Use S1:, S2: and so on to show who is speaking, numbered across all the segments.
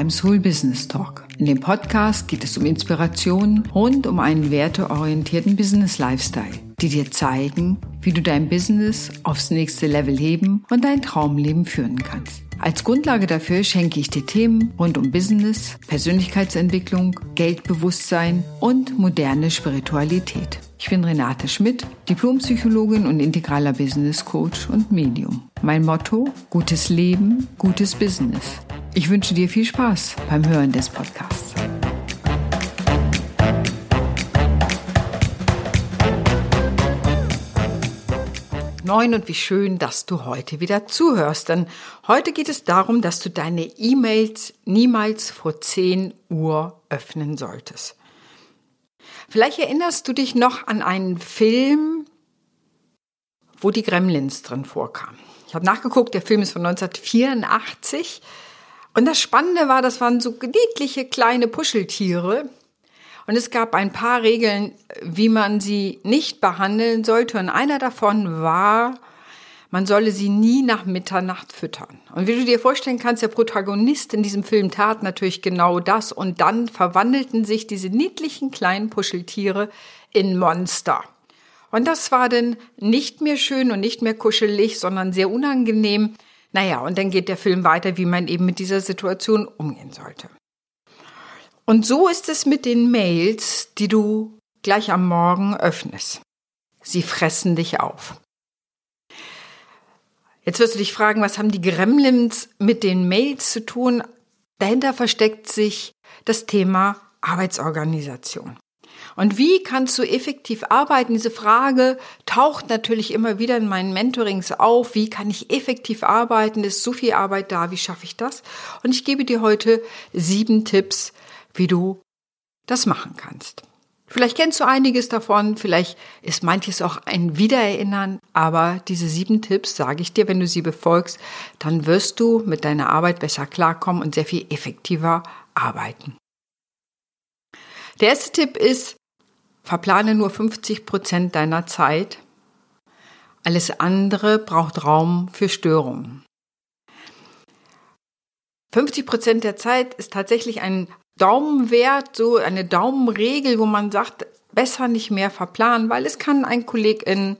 S1: beim Soul Business Talk. In dem Podcast geht es um Inspiration rund um einen werteorientierten Business Lifestyle, die dir zeigen, wie du dein Business aufs nächste Level heben und dein Traumleben führen kannst. Als Grundlage dafür schenke ich dir Themen rund um Business, Persönlichkeitsentwicklung, Geldbewusstsein und moderne Spiritualität. Ich bin Renate Schmidt, Diplompsychologin und integraler Business Coach und Medium. Mein Motto, gutes Leben, gutes Business. Ich wünsche dir viel Spaß beim Hören des Podcasts. Moin und wie schön, dass du heute wieder zuhörst. Denn heute geht es darum, dass du deine E-Mails niemals vor 10 Uhr öffnen solltest. Vielleicht erinnerst du dich noch an einen Film, wo die Gremlins drin vorkamen. Ich habe nachgeguckt, der Film ist von 1984 und das Spannende war, das waren so niedliche kleine Puscheltiere. Und es gab ein paar Regeln, wie man sie nicht behandeln sollte. Und einer davon war, man solle sie nie nach Mitternacht füttern. Und wie du dir vorstellen kannst, der Protagonist in diesem Film tat natürlich genau das. Und dann verwandelten sich diese niedlichen kleinen Puscheltiere in Monster. Und das war dann nicht mehr schön und nicht mehr kuschelig, sondern sehr unangenehm. Naja, und dann geht der Film weiter, wie man eben mit dieser Situation umgehen sollte. Und so ist es mit den Mails, die du gleich am Morgen öffnest. Sie fressen dich auf. Jetzt wirst du dich fragen, was haben die Gremlins mit den Mails zu tun? Dahinter versteckt sich das Thema Arbeitsorganisation. Und wie kannst du effektiv arbeiten? Diese Frage taucht natürlich immer wieder in meinen Mentorings auf. Wie kann ich effektiv arbeiten? Ist so viel Arbeit da? Wie schaffe ich das? Und ich gebe dir heute sieben Tipps, wie du das machen kannst. Vielleicht kennst du einiges davon, vielleicht ist manches auch ein Wiedererinnern, aber diese sieben Tipps, sage ich dir, wenn du sie befolgst, dann wirst du mit deiner Arbeit besser klarkommen und sehr viel effektiver arbeiten. Der erste Tipp ist, verplane nur 50 Prozent deiner Zeit. Alles andere braucht Raum für Störungen. 50 Prozent der Zeit ist tatsächlich ein Daumenwert, so eine Daumenregel, wo man sagt, besser nicht mehr verplanen, weil es kann ein Kollegin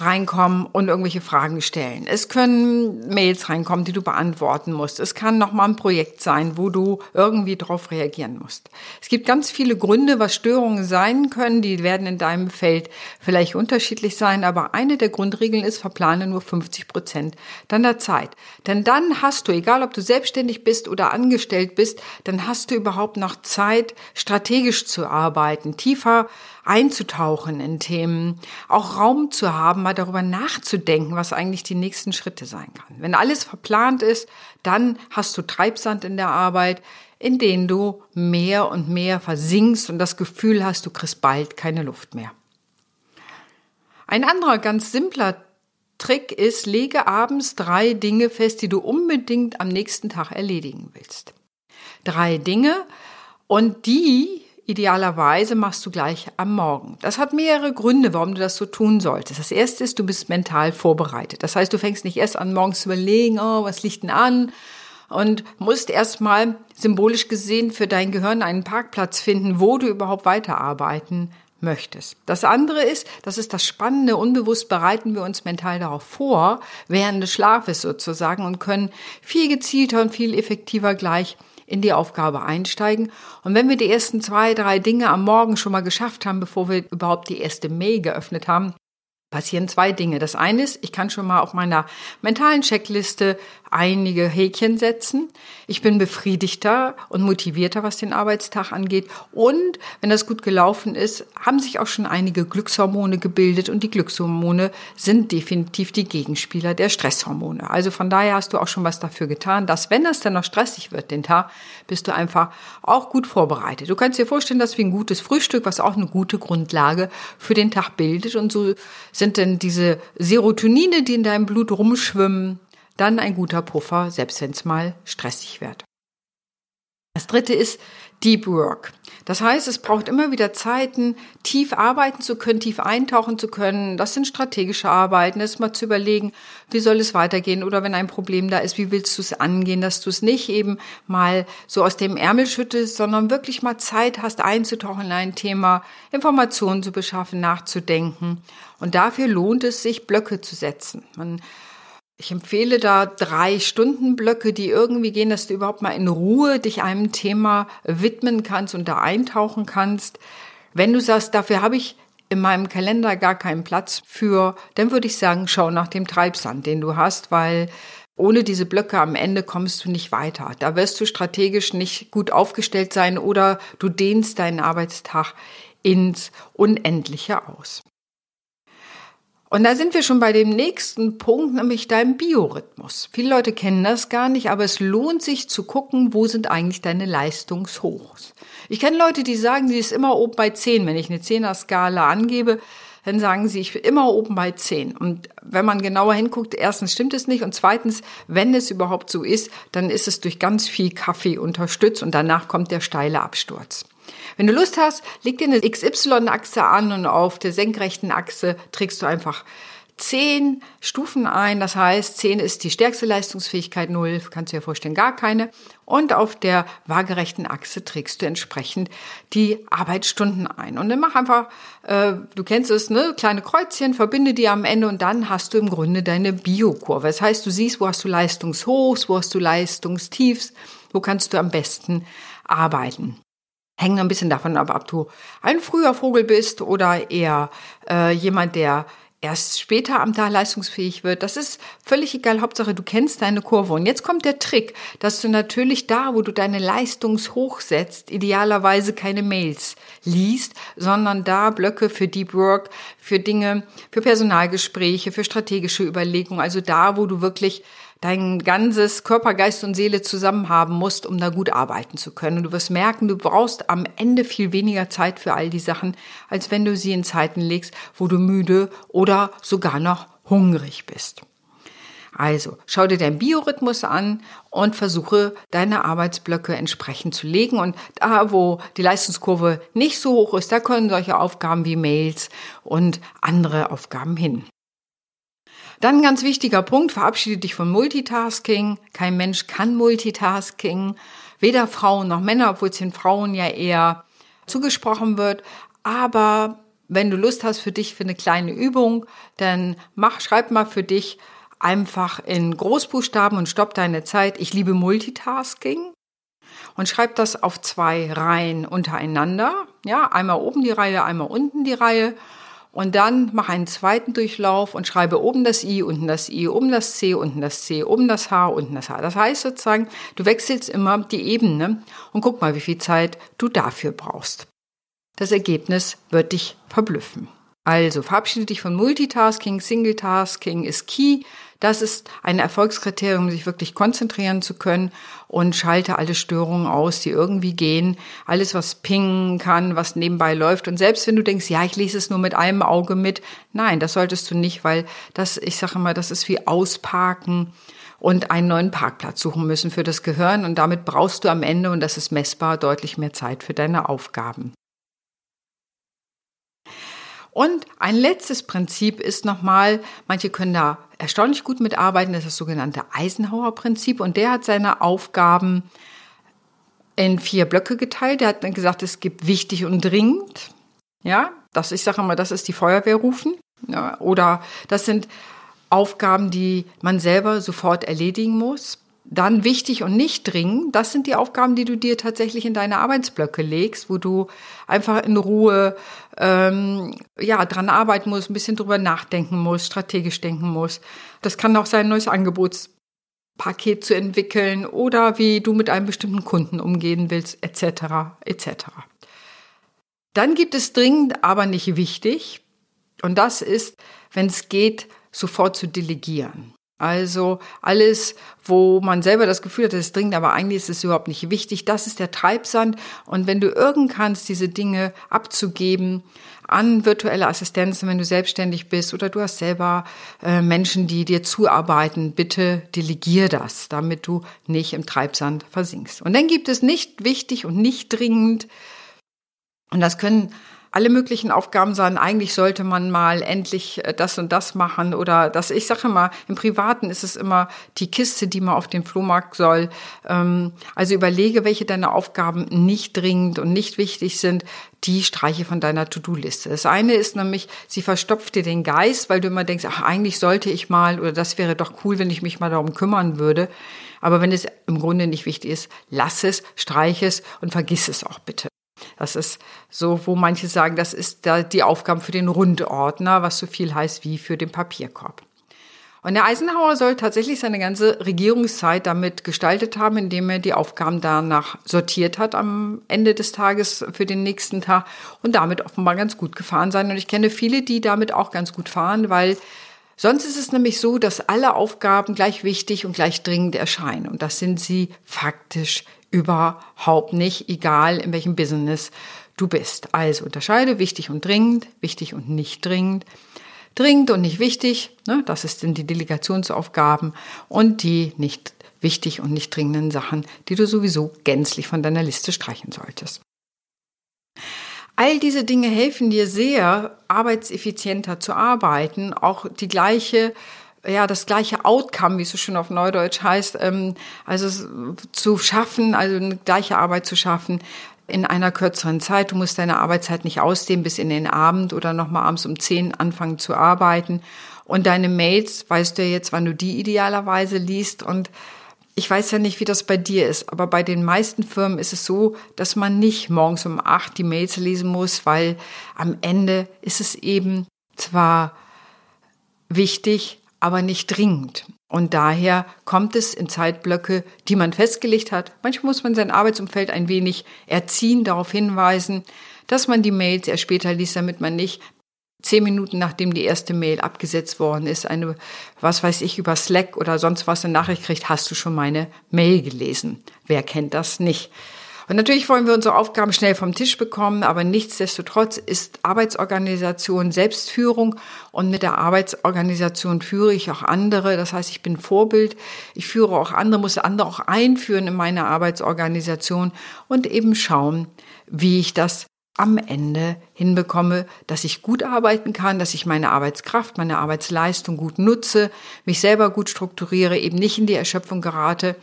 S1: reinkommen und irgendwelche Fragen stellen. Es können Mails reinkommen, die du beantworten musst. Es kann nochmal ein Projekt sein, wo du irgendwie drauf reagieren musst. Es gibt ganz viele Gründe, was Störungen sein können. Die werden in deinem Feld vielleicht unterschiedlich sein, aber eine der Grundregeln ist, verplane nur 50 Prozent deiner Zeit. Denn dann hast du, egal ob du selbstständig bist oder angestellt bist, dann hast du überhaupt noch Zeit, strategisch zu arbeiten, tiefer einzutauchen in Themen, auch Raum zu haben, mal darüber nachzudenken, was eigentlich die nächsten Schritte sein kann. Wenn alles verplant ist, dann hast du Treibsand in der Arbeit, in den du mehr und mehr versinkst und das Gefühl hast, du kriegst bald keine Luft mehr. Ein anderer ganz simpler Trick ist, lege abends drei Dinge fest, die du unbedingt am nächsten Tag erledigen willst. Drei Dinge und die Idealerweise machst du gleich am Morgen. Das hat mehrere Gründe, warum du das so tun solltest. Das erste ist, du bist mental vorbereitet. Das heißt, du fängst nicht erst an, morgens zu überlegen, oh, was liegt denn an? Und musst erstmal symbolisch gesehen für dein Gehirn einen Parkplatz finden, wo du überhaupt weiterarbeiten möchtest. Das andere ist, das ist das Spannende, unbewusst bereiten wir uns mental darauf vor, während des Schlafes sozusagen und können viel gezielter und viel effektiver gleich in die Aufgabe einsteigen. Und wenn wir die ersten zwei, drei Dinge am Morgen schon mal geschafft haben, bevor wir überhaupt die erste Mail geöffnet haben, passieren zwei Dinge. Das eine ist, ich kann schon mal auf meiner mentalen Checkliste einige Häkchen setzen. Ich bin befriedigter und motivierter, was den Arbeitstag angeht. Und wenn das gut gelaufen ist, haben sich auch schon einige Glückshormone gebildet und die Glückshormone sind definitiv die Gegenspieler der Stresshormone. Also von daher hast du auch schon was dafür getan, dass wenn es dann noch stressig wird, den Tag, bist du einfach auch gut vorbereitet. Du kannst dir vorstellen, dass wie ein gutes Frühstück, was auch eine gute Grundlage für den Tag bildet und so sind denn diese Serotonine, die in deinem Blut rumschwimmen, dann ein guter Puffer, selbst wenn es mal stressig wird. Das dritte ist Deep Work. Das heißt, es braucht immer wieder Zeiten, tief arbeiten zu können, tief eintauchen zu können. Das sind strategische Arbeiten, das mal zu überlegen, wie soll es weitergehen oder wenn ein Problem da ist, wie willst du es angehen, dass du es nicht eben mal so aus dem Ärmel schüttest, sondern wirklich mal Zeit hast, einzutauchen in ein Thema, Informationen zu beschaffen, nachzudenken. Und dafür lohnt es sich, Blöcke zu setzen. Man ich empfehle da drei Stundenblöcke, die irgendwie gehen, dass du überhaupt mal in Ruhe dich einem Thema widmen kannst und da eintauchen kannst. Wenn du sagst, dafür habe ich in meinem Kalender gar keinen Platz für, dann würde ich sagen, schau nach dem Treibsand, den du hast, weil ohne diese Blöcke am Ende kommst du nicht weiter. Da wirst du strategisch nicht gut aufgestellt sein oder du dehnst deinen Arbeitstag ins Unendliche aus. Und da sind wir schon bei dem nächsten Punkt, nämlich deinem Biorhythmus. Viele Leute kennen das gar nicht, aber es lohnt sich zu gucken, wo sind eigentlich deine Leistungshochs. Ich kenne Leute, die sagen, sie ist immer oben bei 10. Wenn ich eine 10er-Skala angebe, dann sagen sie, ich bin immer oben bei 10. Und wenn man genauer hinguckt, erstens stimmt es nicht und zweitens, wenn es überhaupt so ist, dann ist es durch ganz viel Kaffee unterstützt und danach kommt der steile Absturz. Wenn du Lust hast, leg dir eine XY-Achse an und auf der senkrechten Achse trägst du einfach zehn Stufen ein. Das heißt, zehn ist die stärkste Leistungsfähigkeit, null kannst du dir vorstellen, gar keine. Und auf der waagerechten Achse trägst du entsprechend die Arbeitsstunden ein. Und dann mach einfach, äh, du kennst es, ne, kleine Kreuzchen, verbinde die am Ende und dann hast du im Grunde deine Biokurve. Das heißt, du siehst, wo hast du Leistungshochs, wo hast du Leistungstiefs, wo kannst du am besten arbeiten. Hängt ein bisschen davon ab, ob du ein früher Vogel bist oder eher äh, jemand, der erst später am Tag leistungsfähig wird. Das ist völlig egal. Hauptsache, du kennst deine Kurve. Und jetzt kommt der Trick, dass du natürlich da, wo du deine Leistungshoch setzt, idealerweise keine Mails liest, sondern da Blöcke für Deep Work, für Dinge, für Personalgespräche, für strategische Überlegungen. Also da, wo du wirklich dein ganzes Körper, Geist und Seele zusammen haben musst, um da gut arbeiten zu können. Und du wirst merken, du brauchst am Ende viel weniger Zeit für all die Sachen, als wenn du sie in Zeiten legst, wo du müde oder sogar noch hungrig bist. Also, schau dir deinen Biorhythmus an und versuche deine Arbeitsblöcke entsprechend zu legen. Und da, wo die Leistungskurve nicht so hoch ist, da können solche Aufgaben wie Mails und andere Aufgaben hin. Dann ein ganz wichtiger Punkt, verabschiede dich von Multitasking. Kein Mensch kann Multitasking. Weder Frauen noch Männer, obwohl es den Frauen ja eher zugesprochen wird. Aber wenn du Lust hast für dich für eine kleine Übung, dann mach, schreib mal für dich einfach in Großbuchstaben und stopp deine Zeit. Ich liebe Multitasking. Und schreib das auf zwei Reihen untereinander. Ja, einmal oben die Reihe, einmal unten die Reihe. Und dann mach einen zweiten Durchlauf und schreibe oben das I, unten das I, oben das C, unten das C, oben das H, unten das H. Das heißt sozusagen, du wechselst immer die Ebene und guck mal, wie viel Zeit du dafür brauchst. Das Ergebnis wird dich verblüffen. Also verabschiede dich von Multitasking, Singletasking ist key. Das ist ein Erfolgskriterium, um sich wirklich konzentrieren zu können und schalte alle Störungen aus, die irgendwie gehen. Alles, was pingen kann, was nebenbei läuft. Und selbst wenn du denkst, ja, ich lese es nur mit einem Auge mit. Nein, das solltest du nicht, weil das, ich sage immer, das ist wie Ausparken und einen neuen Parkplatz suchen müssen für das Gehirn. Und damit brauchst du am Ende, und das ist messbar, deutlich mehr Zeit für deine Aufgaben. Und ein letztes Prinzip ist nochmal, manche können da erstaunlich gut mitarbeiten, das ist das sogenannte Eisenhower-Prinzip. Und der hat seine Aufgaben in vier Blöcke geteilt. Der hat dann gesagt, es gibt wichtig und dringend. Ja, das, ich sage immer, das ist die Feuerwehr rufen. Ja, oder das sind Aufgaben, die man selber sofort erledigen muss. Dann wichtig und nicht dringend, das sind die Aufgaben, die du dir tatsächlich in deine Arbeitsblöcke legst, wo du einfach in Ruhe ähm, ja dran arbeiten musst, ein bisschen drüber nachdenken musst, strategisch denken musst. Das kann auch sein, ein neues Angebotspaket zu entwickeln oder wie du mit einem bestimmten Kunden umgehen willst, etc. etc. Dann gibt es dringend, aber nicht wichtig. Und das ist, wenn es geht, sofort zu delegieren. Also alles, wo man selber das Gefühl hat, es ist dringend, aber eigentlich ist es überhaupt nicht wichtig, das ist der Treibsand. Und wenn du irgend kannst, diese Dinge abzugeben an virtuelle Assistenzen, wenn du selbstständig bist oder du hast selber äh, Menschen, die dir zuarbeiten, bitte delegier das, damit du nicht im Treibsand versinkst. Und dann gibt es nicht wichtig und nicht dringend. Und das können alle möglichen Aufgaben sein. Eigentlich sollte man mal endlich äh, das und das machen oder das. Ich sage immer, im Privaten ist es immer die Kiste, die man auf den Flohmarkt soll. Ähm, also überlege, welche deiner Aufgaben nicht dringend und nicht wichtig sind. Die streiche von deiner To-Do-Liste. Das eine ist nämlich, sie verstopft dir den Geist, weil du immer denkst, ach, eigentlich sollte ich mal oder das wäre doch cool, wenn ich mich mal darum kümmern würde. Aber wenn es im Grunde nicht wichtig ist, lass es, streich es und vergiss es auch bitte. Das ist so, wo manche sagen, das ist da die Aufgabe für den Rundordner, was so viel heißt wie für den Papierkorb. Und der Eisenhower soll tatsächlich seine ganze Regierungszeit damit gestaltet haben, indem er die Aufgaben danach sortiert hat am Ende des Tages für den nächsten Tag und damit offenbar ganz gut gefahren sein. Und ich kenne viele, die damit auch ganz gut fahren, weil sonst ist es nämlich so, dass alle Aufgaben gleich wichtig und gleich dringend erscheinen. Und das sind sie faktisch überhaupt nicht, egal in welchem Business du bist. Also unterscheide wichtig und dringend, wichtig und nicht dringend. Dringend und nicht wichtig, ne, das sind die Delegationsaufgaben und die nicht wichtig und nicht dringenden Sachen, die du sowieso gänzlich von deiner Liste streichen solltest. All diese Dinge helfen dir sehr, arbeitseffizienter zu arbeiten, auch die gleiche ja, das gleiche Outcome, wie es so schön auf Neudeutsch heißt, ähm, also zu schaffen, also eine gleiche Arbeit zu schaffen in einer kürzeren Zeit. Du musst deine Arbeitszeit nicht ausdehnen bis in den Abend oder nochmal abends um zehn anfangen zu arbeiten. Und deine Mails, weißt du jetzt, wann du die idealerweise liest und ich weiß ja nicht, wie das bei dir ist, aber bei den meisten Firmen ist es so, dass man nicht morgens um acht die Mails lesen muss, weil am Ende ist es eben zwar wichtig, aber nicht dringend. Und daher kommt es in Zeitblöcke, die man festgelegt hat. Manchmal muss man sein Arbeitsumfeld ein wenig erziehen, darauf hinweisen, dass man die Mails erst später liest, damit man nicht zehn Minuten nachdem die erste Mail abgesetzt worden ist, eine, was weiß ich, über Slack oder sonst was eine Nachricht kriegt, hast du schon meine Mail gelesen. Wer kennt das nicht? Und natürlich wollen wir unsere Aufgaben schnell vom Tisch bekommen, aber nichtsdestotrotz ist Arbeitsorganisation Selbstführung und mit der Arbeitsorganisation führe ich auch andere. Das heißt, ich bin Vorbild, ich führe auch andere, muss andere auch einführen in meine Arbeitsorganisation und eben schauen, wie ich das am Ende hinbekomme, dass ich gut arbeiten kann, dass ich meine Arbeitskraft, meine Arbeitsleistung gut nutze, mich selber gut strukturiere, eben nicht in die Erschöpfung gerate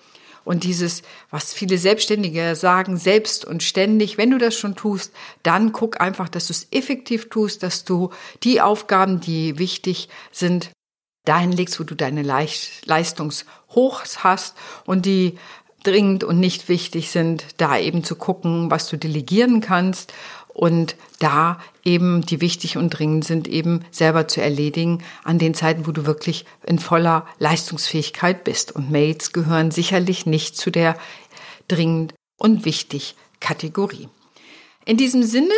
S1: und dieses, was viele Selbstständige sagen, selbst und ständig, wenn du das schon tust, dann guck einfach, dass du es effektiv tust, dass du die Aufgaben, die wichtig sind, dahin legst, wo du deine Leistungshochs hast und die dringend und nicht wichtig sind, da eben zu gucken, was du delegieren kannst und da eben die wichtig und dringend sind, eben selber zu erledigen an den Zeiten, wo du wirklich in voller Leistungsfähigkeit bist. Und Mails gehören sicherlich nicht zu der dringend und wichtig Kategorie. In diesem Sinne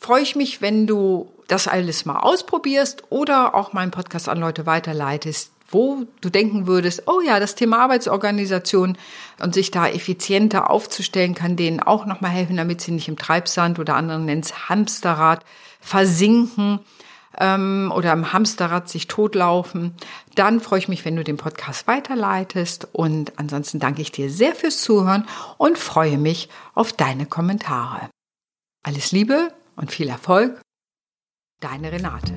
S1: freue ich mich, wenn du das alles mal ausprobierst oder auch meinen Podcast an Leute weiterleitest, wo du denken würdest, oh ja, das Thema Arbeitsorganisation und sich da effizienter aufzustellen, kann denen auch nochmal helfen, damit sie nicht im Treibsand oder anderen nennen es Hamsterrad versinken ähm, oder im Hamsterrad sich totlaufen. Dann freue ich mich, wenn du den Podcast weiterleitest und ansonsten danke ich dir sehr fürs Zuhören und freue mich auf deine Kommentare. Alles Liebe und viel Erfolg, deine Renate.